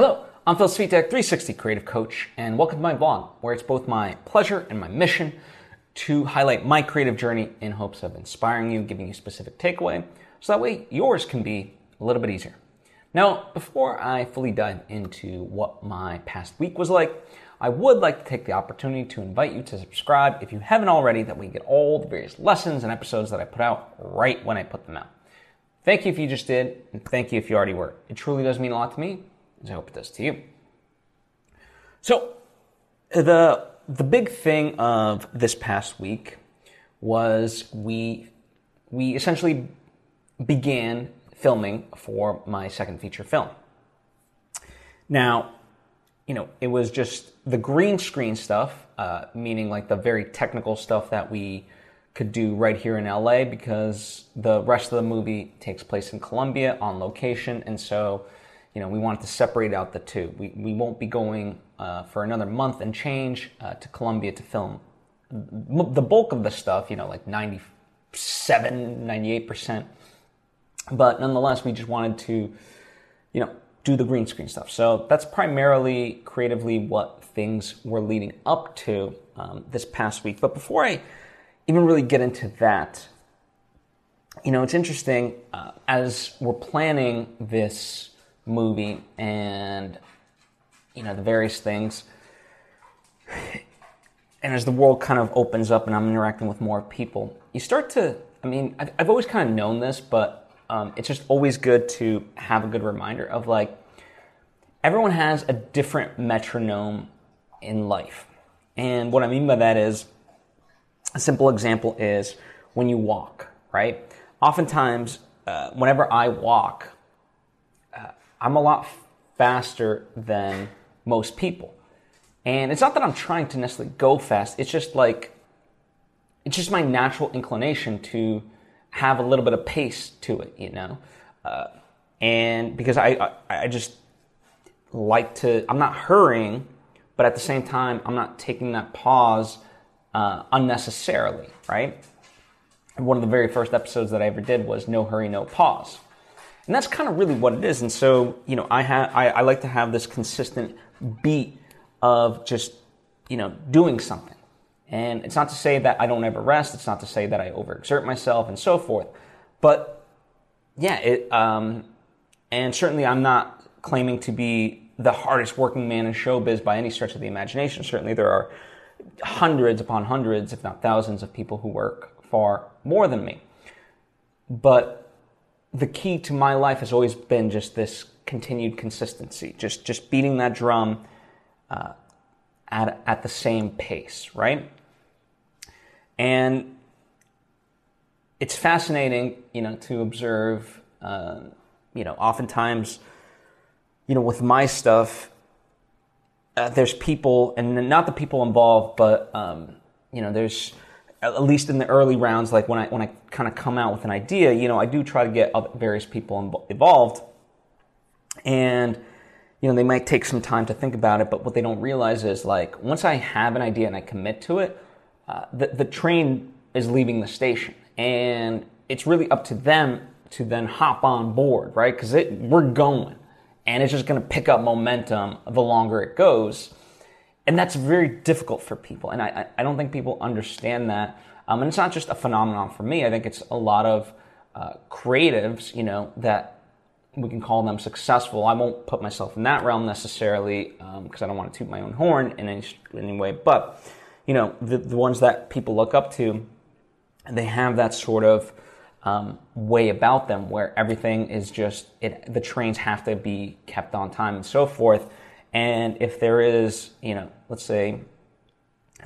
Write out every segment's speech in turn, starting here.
Hello, I'm Phil Svitek, 360 Creative Coach, and welcome to my vlog, where it's both my pleasure and my mission to highlight my creative journey in hopes of inspiring you, giving you specific takeaway, so that way yours can be a little bit easier. Now, before I fully dive into what my past week was like, I would like to take the opportunity to invite you to subscribe if you haven't already, that we get all the various lessons and episodes that I put out right when I put them out. Thank you if you just did, and thank you if you already were. It truly does mean a lot to me, I hope it does to you. So, the the big thing of this past week was we we essentially began filming for my second feature film. Now, you know, it was just the green screen stuff, uh, meaning like the very technical stuff that we could do right here in LA because the rest of the movie takes place in Colombia on location. And so, you know, we wanted to separate out the two. We, we won't be going uh, for another month and change uh, to Colombia to film the bulk of the stuff, you know, like 97, 98%. But nonetheless, we just wanted to, you know, do the green screen stuff. So that's primarily creatively what things were leading up to um, this past week. But before I even really get into that, you know, it's interesting uh, as we're planning this movie and, you know, the various things. And as the world kind of opens up and I'm interacting with more people, you start to, I mean, I've, I've always kind of known this, but um, it's just always good to have a good reminder of like everyone has a different metronome in life. And what I mean by that is a simple example is when you walk, right? Oftentimes, uh, whenever I walk, I'm a lot faster than most people. And it's not that I'm trying to necessarily go fast, it's just like, it's just my natural inclination to have a little bit of pace to it, you know. Uh, and because I, I, I just like to, I'm not hurrying, but at the same time, I'm not taking that pause uh, unnecessarily, right? One of the very first episodes that I ever did was no hurry, no pause. And that's kind of really what it is. And so, you know, I, ha- I, I like to have this consistent beat of just, you know, doing something. And it's not to say that I don't ever rest. It's not to say that I overexert myself and so forth. But yeah, it, um, and certainly I'm not claiming to be the hardest working man in showbiz by any stretch of the imagination. Certainly there are hundreds upon hundreds, if not thousands of people who work far more than me. But the key to my life has always been just this continued consistency, just, just beating that drum, uh, at, at the same pace, right? And it's fascinating, you know, to observe, uh, you know, oftentimes, you know, with my stuff, uh, there's people, and not the people involved, but, um, you know, there's, at least in the early rounds, like when I, when I kind of come out with an idea, you know, I do try to get various people involved. And, you know, they might take some time to think about it, but what they don't realize is like, once I have an idea and I commit to it, uh, the, the train is leaving the station and it's really up to them to then hop on board, right? Because it we're going and it's just going to pick up momentum the longer it goes. And that's very difficult for people. And I, I don't think people understand that. Um, and it's not just a phenomenon for me. I think it's a lot of uh, creatives, you know, that we can call them successful. I won't put myself in that realm necessarily because um, I don't want to toot my own horn in any, in any way. But you know, the, the ones that people look up to, they have that sort of um, way about them where everything is just, it, the trains have to be kept on time and so forth. And if there is, you know, let's say,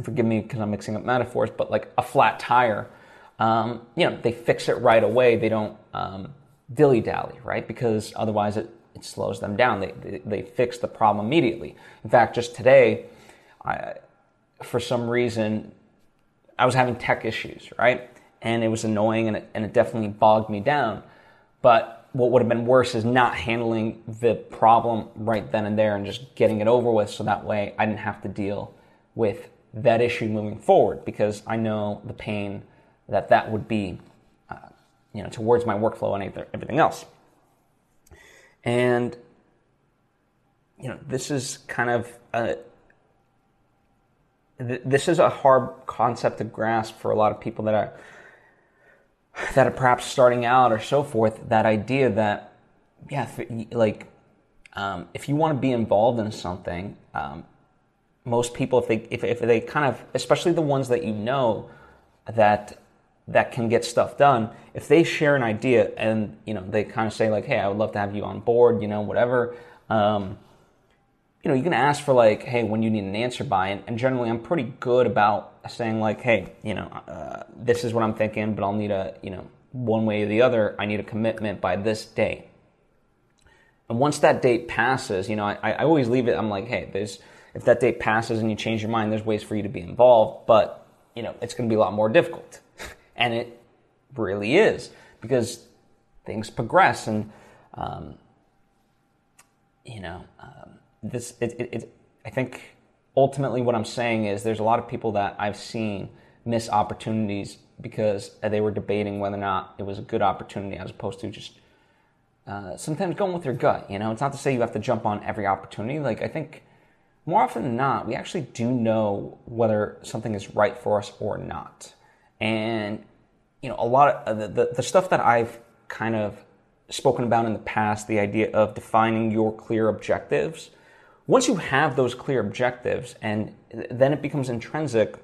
forgive me because I'm mixing up metaphors, but like a flat tire, um, you know, they fix it right away. They don't um, dilly dally, right? Because otherwise it, it slows them down. They, they, they fix the problem immediately. In fact, just today, I, for some reason, I was having tech issues, right? And it was annoying and it, and it definitely bogged me down. But what would have been worse is not handling the problem right then and there and just getting it over with so that way I didn't have to deal with that issue moving forward because I know the pain that that would be, uh, you know, towards my workflow and everything else. And you know, this is kind of a, this is a hard concept to grasp for a lot of people that are that are perhaps starting out or so forth. That idea that yeah, like um, if you want to be involved in something, um, most people, if they if, if they kind of, especially the ones that you know that that can get stuff done, if they share an idea and you know they kind of say like, hey, I would love to have you on board, you know, whatever. Um, you know, you can ask for like, hey, when you need an answer by, and, and generally I'm pretty good about saying like, hey, you know, uh, this is what I'm thinking, but I'll need a, you know, one way or the other, I need a commitment by this date. And once that date passes, you know, I, I always leave it. I'm like, hey, there's if that date passes and you change your mind, there's ways for you to be involved, but you know, it's going to be a lot more difficult, and it really is because things progress and um, you know. Um, this it, it, it, I think ultimately what I'm saying is there's a lot of people that I've seen miss opportunities because they were debating whether or not it was a good opportunity as opposed to just uh, sometimes going with your gut. You know, it's not to say you have to jump on every opportunity. Like I think more often than not, we actually do know whether something is right for us or not. And you know, a lot of the, the, the stuff that I've kind of spoken about in the past, the idea of defining your clear objectives once you have those clear objectives, and then it becomes intrinsic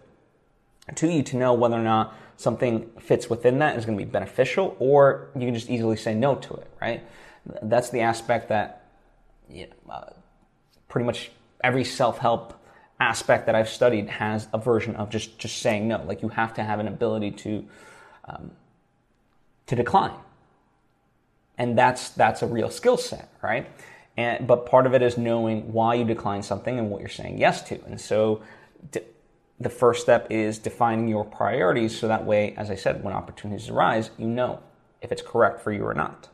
to you to know whether or not something fits within that is going to be beneficial, or you can just easily say no to it, right? That's the aspect that you know, uh, pretty much every self help aspect that I've studied has a version of just just saying no. Like you have to have an ability to um, to decline, and that's that's a real skill set, right? And, but part of it is knowing why you decline something and what you're saying yes to. And so d- the first step is defining your priorities so that way, as I said, when opportunities arise, you know if it's correct for you or not.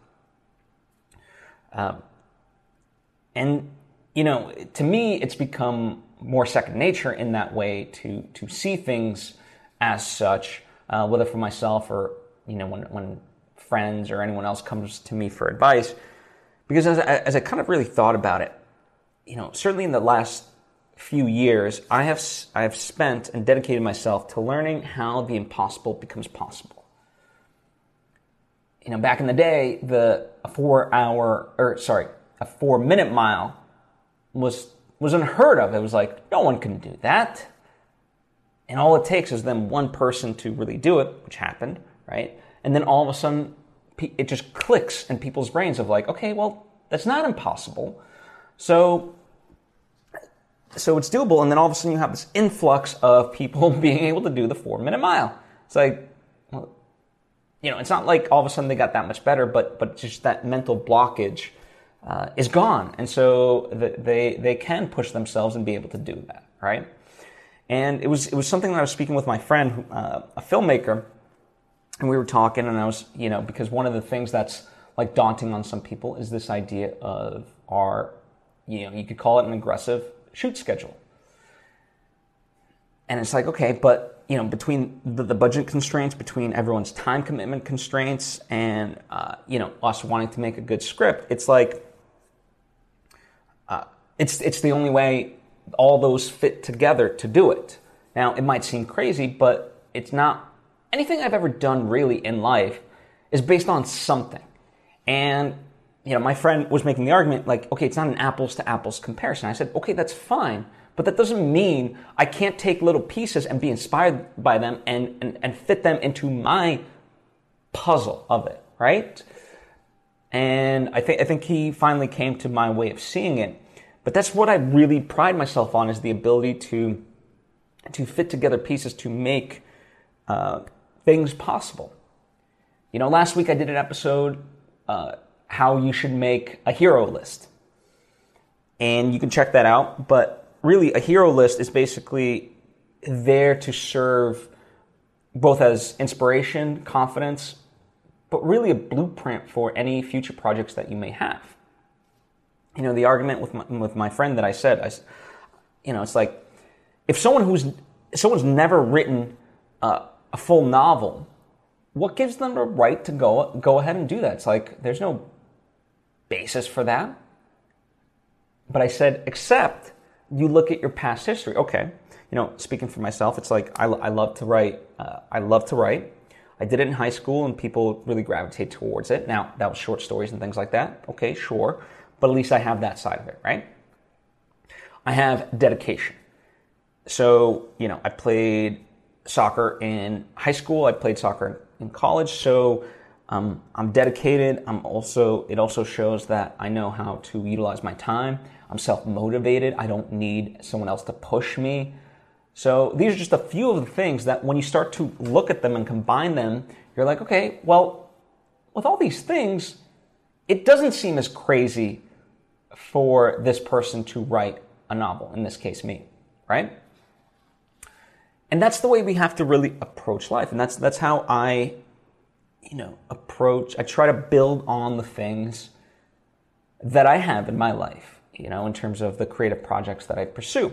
Um, and, you know, to me, it's become more second nature in that way to, to see things as such, uh, whether for myself or, you know, when, when friends or anyone else comes to me for advice because as I, as I kind of really thought about it, you know, certainly in the last few years, I have, I have spent and dedicated myself to learning how the impossible becomes possible. You know, back in the day, the four hour, or sorry, a four minute mile was, was unheard of. It was like, no one can do that. And all it takes is then one person to really do it, which happened, right? And then all of a sudden, it just clicks in people's brains of like, okay, well, that's not impossible. So, so it's doable. And then all of a sudden you have this influx of people being able to do the four minute mile. It's like, well, you know, it's not like all of a sudden they got that much better, but, but just that mental blockage uh, is gone. And so the, they, they can push themselves and be able to do that, right? And it was, it was something that I was speaking with my friend, uh, a filmmaker, and we were talking, and I was, you know, because one of the things that's like daunting on some people is this idea of our, you know, you could call it an aggressive shoot schedule. And it's like, okay, but, you know, between the, the budget constraints, between everyone's time commitment constraints, and, uh, you know, us wanting to make a good script, it's like, uh, it's, it's the only way all those fit together to do it. Now, it might seem crazy, but it's not anything I've ever done really in life is based on something. And, you know, my friend was making the argument like, okay, it's not an apples to apples comparison. I said, okay, that's fine. But that doesn't mean I can't take little pieces and be inspired by them and, and, and fit them into my puzzle of it, right? And I think, I think he finally came to my way of seeing it. But that's what I really pride myself on is the ability to, to fit together pieces to make uh, things possible. You know, last week I did an episode uh, how you should make a hero list, and you can check that out. But really, a hero list is basically there to serve both as inspiration, confidence, but really a blueprint for any future projects that you may have. You know, the argument with my, with my friend that I said, I, you know, it's like if someone who's someone's never written uh, a full novel, what gives them the right to go go ahead and do that? It's like there's no basis for that. But I said, except you look at your past history. Okay, you know, speaking for myself, it's like I, I love to write. Uh, I love to write. I did it in high school, and people really gravitate towards it. Now that was short stories and things like that. Okay, sure, but at least I have that side of it, right? I have dedication. So you know, I played soccer in high school. I played soccer in college. So um, I'm dedicated. I'm also. It also shows that I know how to utilize my time. I'm self motivated. I don't need someone else to push me. So these are just a few of the things that when you start to look at them and combine them, you're like, okay, well, with all these things, it doesn't seem as crazy for this person to write a novel, in this case, me, right? And that's the way we have to really approach life. And that's, that's how I, you know, approach, I try to build on the things that I have in my life, you know, in terms of the creative projects that I pursue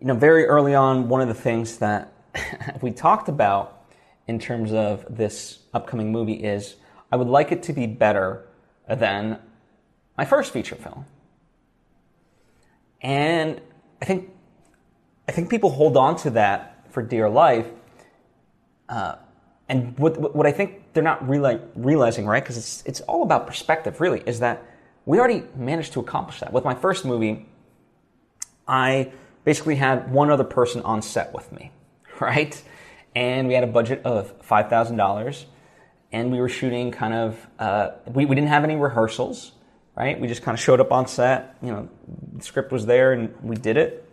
you know, very early on, one of the things that we talked about in terms of this upcoming movie is I would like it to be better than my first feature film. And I think I think people hold on to that for dear life. Uh, and what, what I think they're not reali- realizing, right? Because it's it's all about perspective, really. Is that we already managed to accomplish that with my first movie. I basically had one other person on set with me, right? And we had a budget of $5,000 and we were shooting kind of, uh, we, we didn't have any rehearsals, right? We just kind of showed up on set, you know, the script was there and we did it.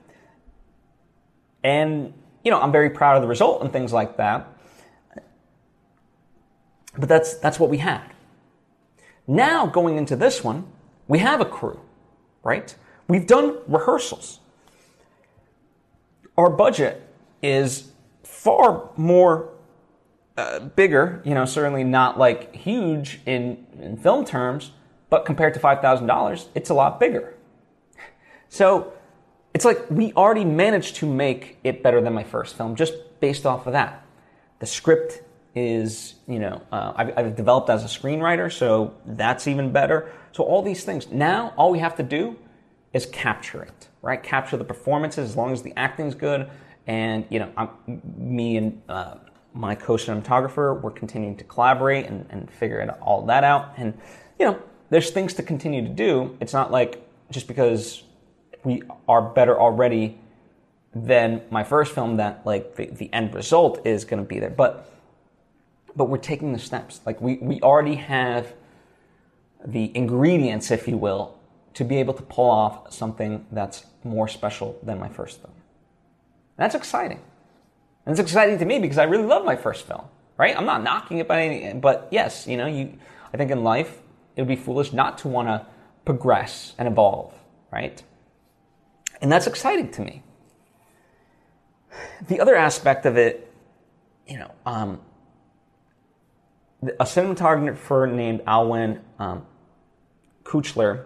And, you know, I'm very proud of the result and things like that. But that's, that's what we had. Now, going into this one, we have a crew, right? We've done rehearsals our budget is far more uh, bigger, you know, certainly not like huge in, in film terms, but compared to $5,000, it's a lot bigger. So it's like we already managed to make it better than my first film just based off of that. The script is, you know, uh, I've, I've developed as a screenwriter, so that's even better. So all these things. Now, all we have to do is capture it right? Capture the performances as long as the acting's good. And, you know, I'm, me and uh, my co-cinematographer, we're continuing to collaborate and, and figure it, all that out. And, you know, there's things to continue to do. It's not like just because we are better already than my first film that like the, the end result is going to be there. But, but we're taking the steps. Like we, we already have the ingredients, if you will, to be able to pull off something that's more special than my first film. That's exciting. And it's exciting to me because I really love my first film, right? I'm not knocking it by any, but yes, you know, you, I think in life, it would be foolish not to want to progress and evolve, right? And that's exciting to me. The other aspect of it, you know, um, a cinematographer named Alwin um, Kuchler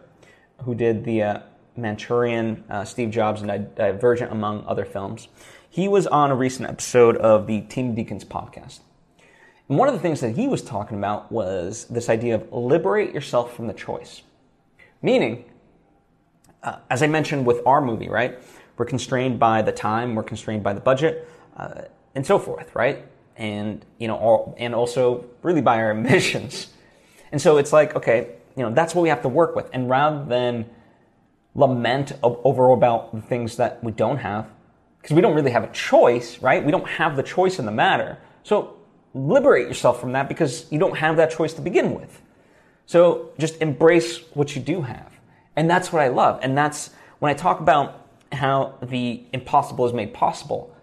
who did the uh, Mauritanian, uh, Steve Jobs, and Divergent, among other films. He was on a recent episode of the Team Deakins podcast. And one of the things that he was talking about was this idea of liberate yourself from the choice. Meaning, uh, as I mentioned with our movie, right? We're constrained by the time, we're constrained by the budget, uh, and so forth, right? And you know, all, and also really by our ambitions. And so it's like, okay, you know, that's what we have to work with. And rather than lament over about the things that we don't have, because we don't really have a choice, right? We don't have the choice in the matter. So liberate yourself from that because you don't have that choice to begin with. So just embrace what you do have. And that's what I love. And that's when I talk about how the impossible is made possible.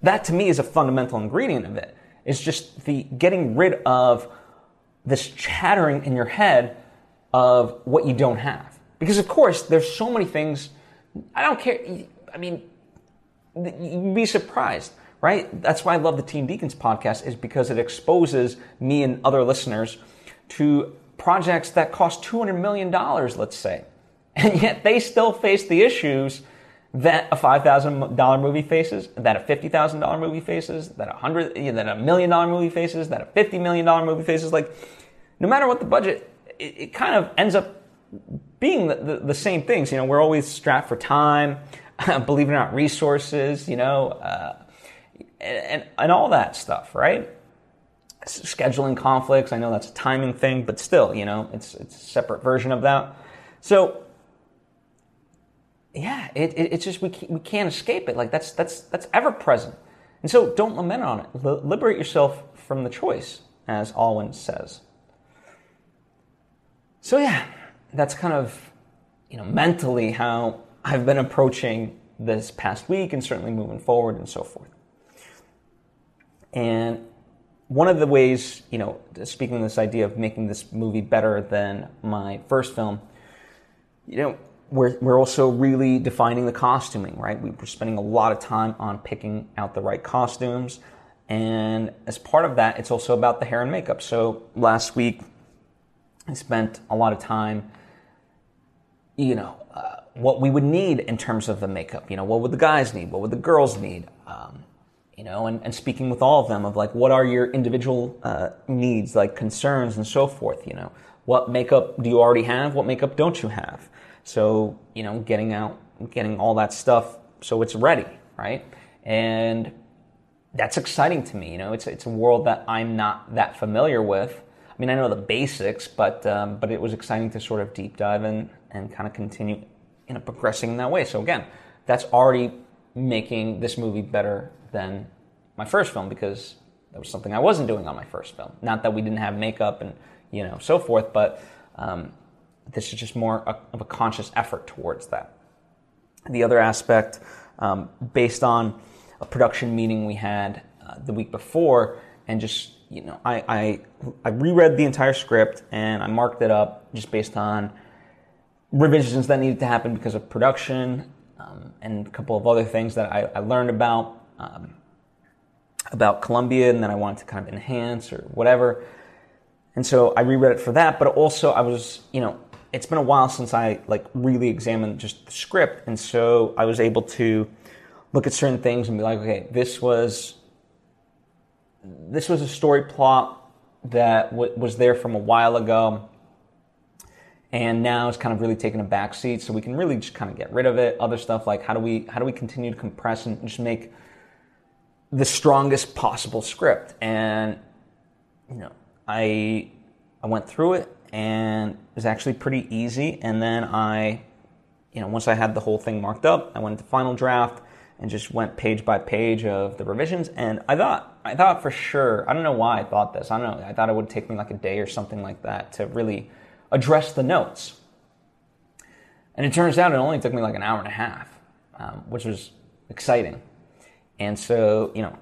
That to me is a fundamental ingredient of it. It's just the getting rid of this chattering in your head of what you don't have. Because of course, there's so many things. I don't care. I mean, you'd be surprised, right? That's why I love the Team Deakins podcast is because it exposes me and other listeners to projects that cost $200 million, let's say. And yet they still face the issues that a $5,000 movie faces, that a $50,000 movie faces, that a hundred, that a million dollar movie faces, that a $50 million movie faces. Like, no matter what the budget, it, it kind of ends up being the, the, the, same things. You know, we're always strapped for time, believe it or not, resources, you know, uh, and, and all that stuff, right? Scheduling conflicts. I know that's a timing thing, but still, you know, it's, it's a separate version of that. So, yeah, it, it, it's just we can't, we can't escape it. Like that's that's that's ever present, and so don't lament on it. liberate yourself from the choice, as Alwin says. So yeah, that's kind of you know mentally how I've been approaching this past week, and certainly moving forward, and so forth. And one of the ways, you know, speaking of this idea of making this movie better than my first film, you know, we're, we're also really defining the costuming, right? We are spending a lot of time on picking out the right costumes. And as part of that, it's also about the hair and makeup. So last week, I spent a lot of time, you know, uh, what we would need in terms of the makeup. You know, what would the guys need? What would the girls need? Um, you know, and, and speaking with all of them of like, what are your individual uh, needs, like concerns and so forth, you know? What makeup do you already have? What makeup don't you have? So, you know, getting out, getting all that stuff so it's ready, right? And that's exciting to me. You know, it's, it's a world that I'm not that familiar with. I mean, I know the basics, but, um, but it was exciting to sort of deep dive in and kind of continue, you know, progressing in that way. So again, that's already making this movie better than my first film because that was something I wasn't doing on my first film. Not that we didn't have makeup and, you know, so forth, but um, this is just more of a conscious effort towards that. The other aspect, um, based on a production meeting we had uh, the week before, and just you know, I, I I reread the entire script and I marked it up just based on revisions that needed to happen because of production um, and a couple of other things that I, I learned about um, about Colombia and then I wanted to kind of enhance or whatever. And so I reread it for that, but also I was, you know, it's been a while since I like really examined just the script, and so I was able to look at certain things and be like, okay, this was this was a story plot that w- was there from a while ago, and now it's kind of really taken a back seat. So we can really just kind of get rid of it. Other stuff like how do we how do we continue to compress and just make the strongest possible script? And you know, I I went through it and it was actually pretty easy. And then I, you know, once I had the whole thing marked up, I went into final draft and just went page by page of the revisions. And I thought, I thought for sure, I don't know why I thought this. I don't know. I thought it would take me like a day or something like that to really address the notes. And it turns out it only took me like an hour and a half, um, which was exciting. And so, you know,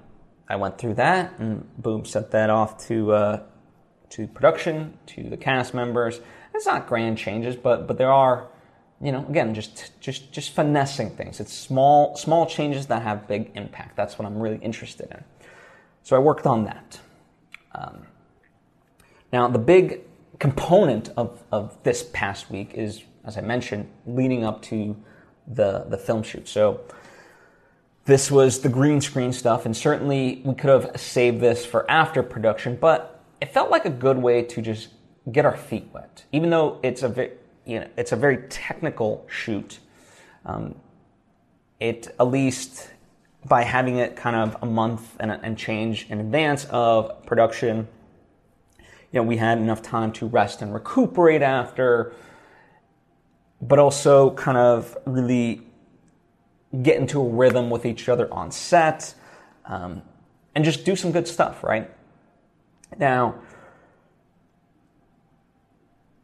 I went through that and boom, sent that off to uh, to production, to the cast members. It's not grand changes, but but there are, you know, again, just just just finessing things. It's small small changes that have big impact. That's what I'm really interested in. So I worked on that. Um, now the big component of of this past week is, as I mentioned, leading up to the the film shoot. So this was the green screen stuff, and certainly we could have saved this for after production, but it felt like a good way to just get our feet wet, even though it's a very, you know, it's a very technical shoot. Um, it at least by having it kind of a month and, and change in advance of production, you know, we had enough time to rest and recuperate after, but also kind of really get into a rhythm with each other on set, um, and just do some good stuff, right? Now,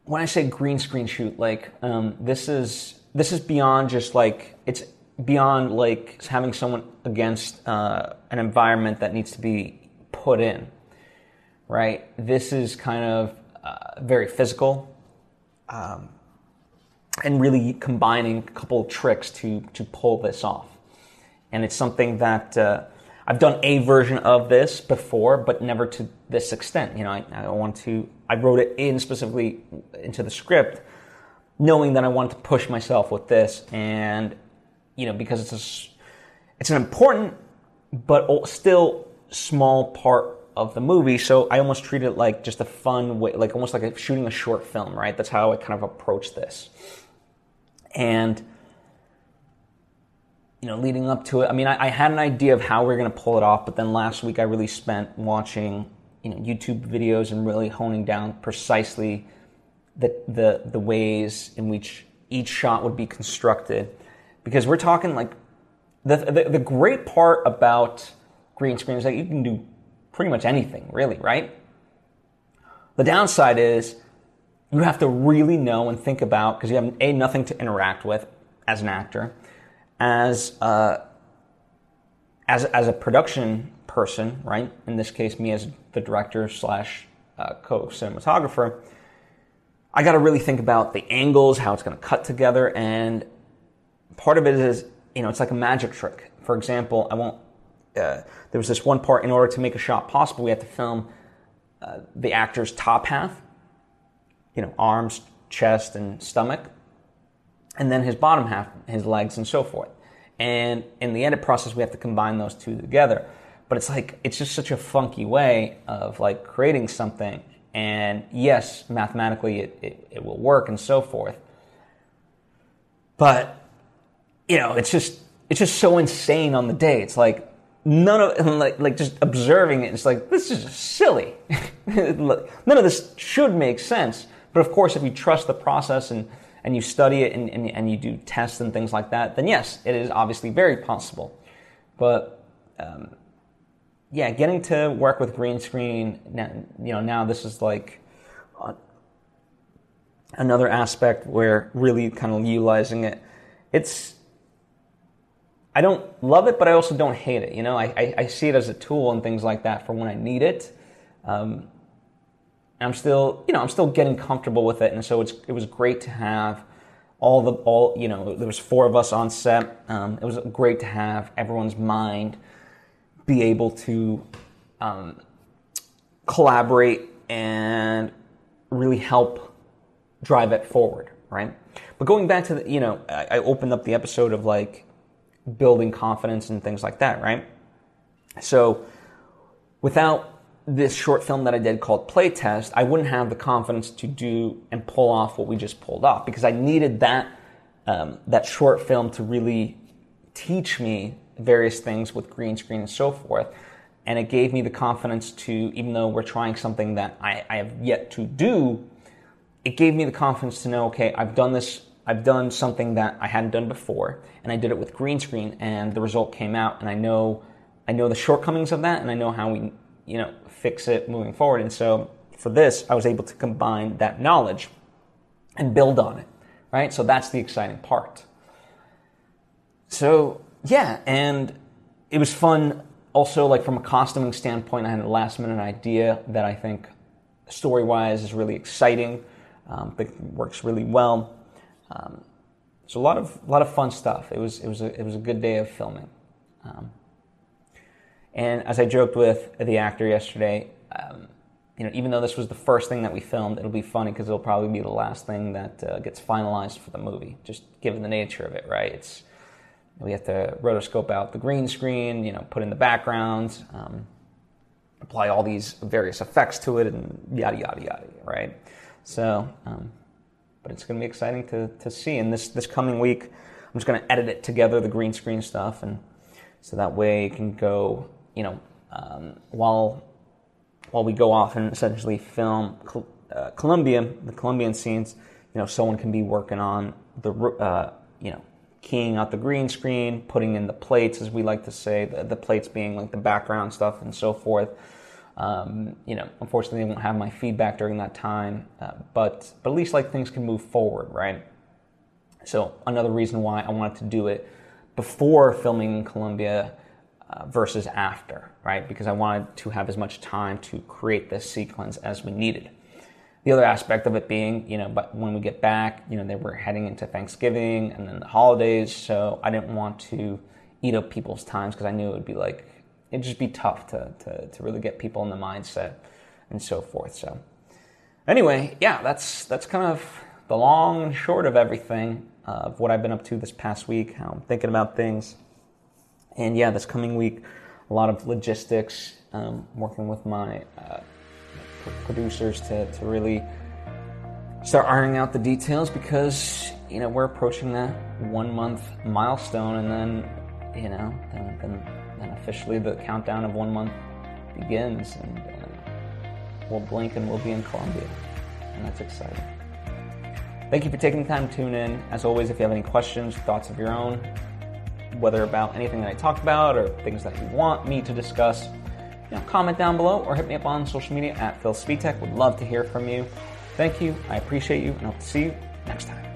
when I say green screen shoot, like um, this is this is beyond just like it's beyond like having someone against uh, an environment that needs to be put in, right? This is kind of uh, very physical, um, and really combining a couple tricks to to pull this off, and it's something that. Uh, I've done a version of this before, but never to this extent. You know, I, I want to, I wrote it in specifically into the script, knowing that I wanted to push myself with this. And, you know, because it's a, it's an important, but still small part of the movie. So I almost treat it like just a fun way, like almost like a, shooting a short film, right? That's how I kind of approach this. And you know, leading up to it, I mean, I, I had an idea of how we are going to pull it off, but then last week I really spent watching, you know, YouTube videos and really honing down precisely the the the ways in which each shot would be constructed, because we're talking like the the, the great part about green screen is that you can do pretty much anything, really, right? The downside is you have to really know and think about because you have a nothing to interact with as an actor as a, as as a production person, right? In this case, me as the director slash uh, co-cinematographer, I got to really think about the angles, how it's going to cut together, and part of it is, you know, it's like a magic trick. For example, I won't. Uh, there was this one part. In order to make a shot possible, we had to film uh, the actor's top half, you know, arms, chest, and stomach, and then his bottom half, his legs, and so forth. And in the edit process, we have to combine those two together. But it's like, it's just such a funky way of like creating something. And yes, mathematically it, it, it will work and so forth. But, you know, it's just, it's just so insane on the day. It's like, none of like like just observing it it's like this is silly none of this should make sense but of course if you trust the process and and you study it and, and, and you do tests and things like that, then yes, it is obviously very possible. But um, yeah, getting to work with green screen, now, you know, now this is like uh, another aspect where really kind of utilizing it. It's I don't love it, but I also don't hate it. You know, I, I, I see it as a tool and things like that for when I need it. Um, I'm still, you know, I'm still getting comfortable with it, and so it's it was great to have all the all you know there was four of us on set. Um, it was great to have everyone's mind be able to um, collaborate and really help drive it forward, right? But going back to the, you know, I, I opened up the episode of like building confidence and things like that, right? So without this short film that I did called Playtest, I wouldn't have the confidence to do and pull off what we just pulled off because I needed that um, that short film to really teach me various things with green screen and so forth. And it gave me the confidence to, even though we're trying something that I, I have yet to do, it gave me the confidence to know, okay, I've done this, I've done something that I hadn't done before, and I did it with green screen, and the result came out, and I know, I know the shortcomings of that, and I know how we, you know, fix it moving forward. And so for this, I was able to combine that knowledge and build on it, right? So that's the exciting part. So yeah, and it was fun also like from a costuming standpoint, I had a last minute idea that I think story wise is really exciting. Um, think works really well. Um, so a lot of a lot of fun stuff. It was it was a, it was a good day of filming. Um, and as I joked with the actor yesterday, um, you know, even though this was the first thing that we filmed, it'll be funny because it'll probably be the last thing that uh, gets finalized for the movie. Just given the nature of it, right? It's we have to rotoscope out the green screen, you know, put in the backgrounds, um, apply all these various effects to it, and yada yada yada, right? So, um, but it's going to be exciting to to see. And this this coming week, I'm just going to edit it together, the green screen stuff, and so that way it can go you know, um, while while we go off and essentially film uh, Colombian, the Colombian scenes, you know, someone can be working on the, uh, you know, keying out the green screen, putting in the plates, as we like to say, the, the plates being like the background stuff and so forth. Um, you know, unfortunately, I won't have my feedback during that time, uh, but but at least like things can move forward, right? So another reason why I wanted to do it before filming in Colombia uh, versus after, right? Because I wanted to have as much time to create this sequence as we needed. The other aspect of it being, you know, but when we get back, you know, they were heading into Thanksgiving and then the holidays, so I didn't want to eat up people's times because I knew it would be like it'd just be tough to, to to really get people in the mindset and so forth. So anyway, yeah, that's that's kind of the long and short of everything of what I've been up to this past week, how I'm thinking about things. And yeah, this coming week, a lot of logistics, um, working with my uh, producers to, to really start ironing out the details because you know we're approaching that one month milestone, and then you know then then, then officially the countdown of one month begins, and uh, we'll blink and we'll be in Colombia, and that's exciting. Thank you for taking the time to tune in. As always, if you have any questions, thoughts of your own, whether about anything that I talked about or things that you want me to discuss, you know, comment down below or hit me up on social media at Phil Svitek. Would love to hear from you. Thank you. I appreciate you, and I'll see you next time.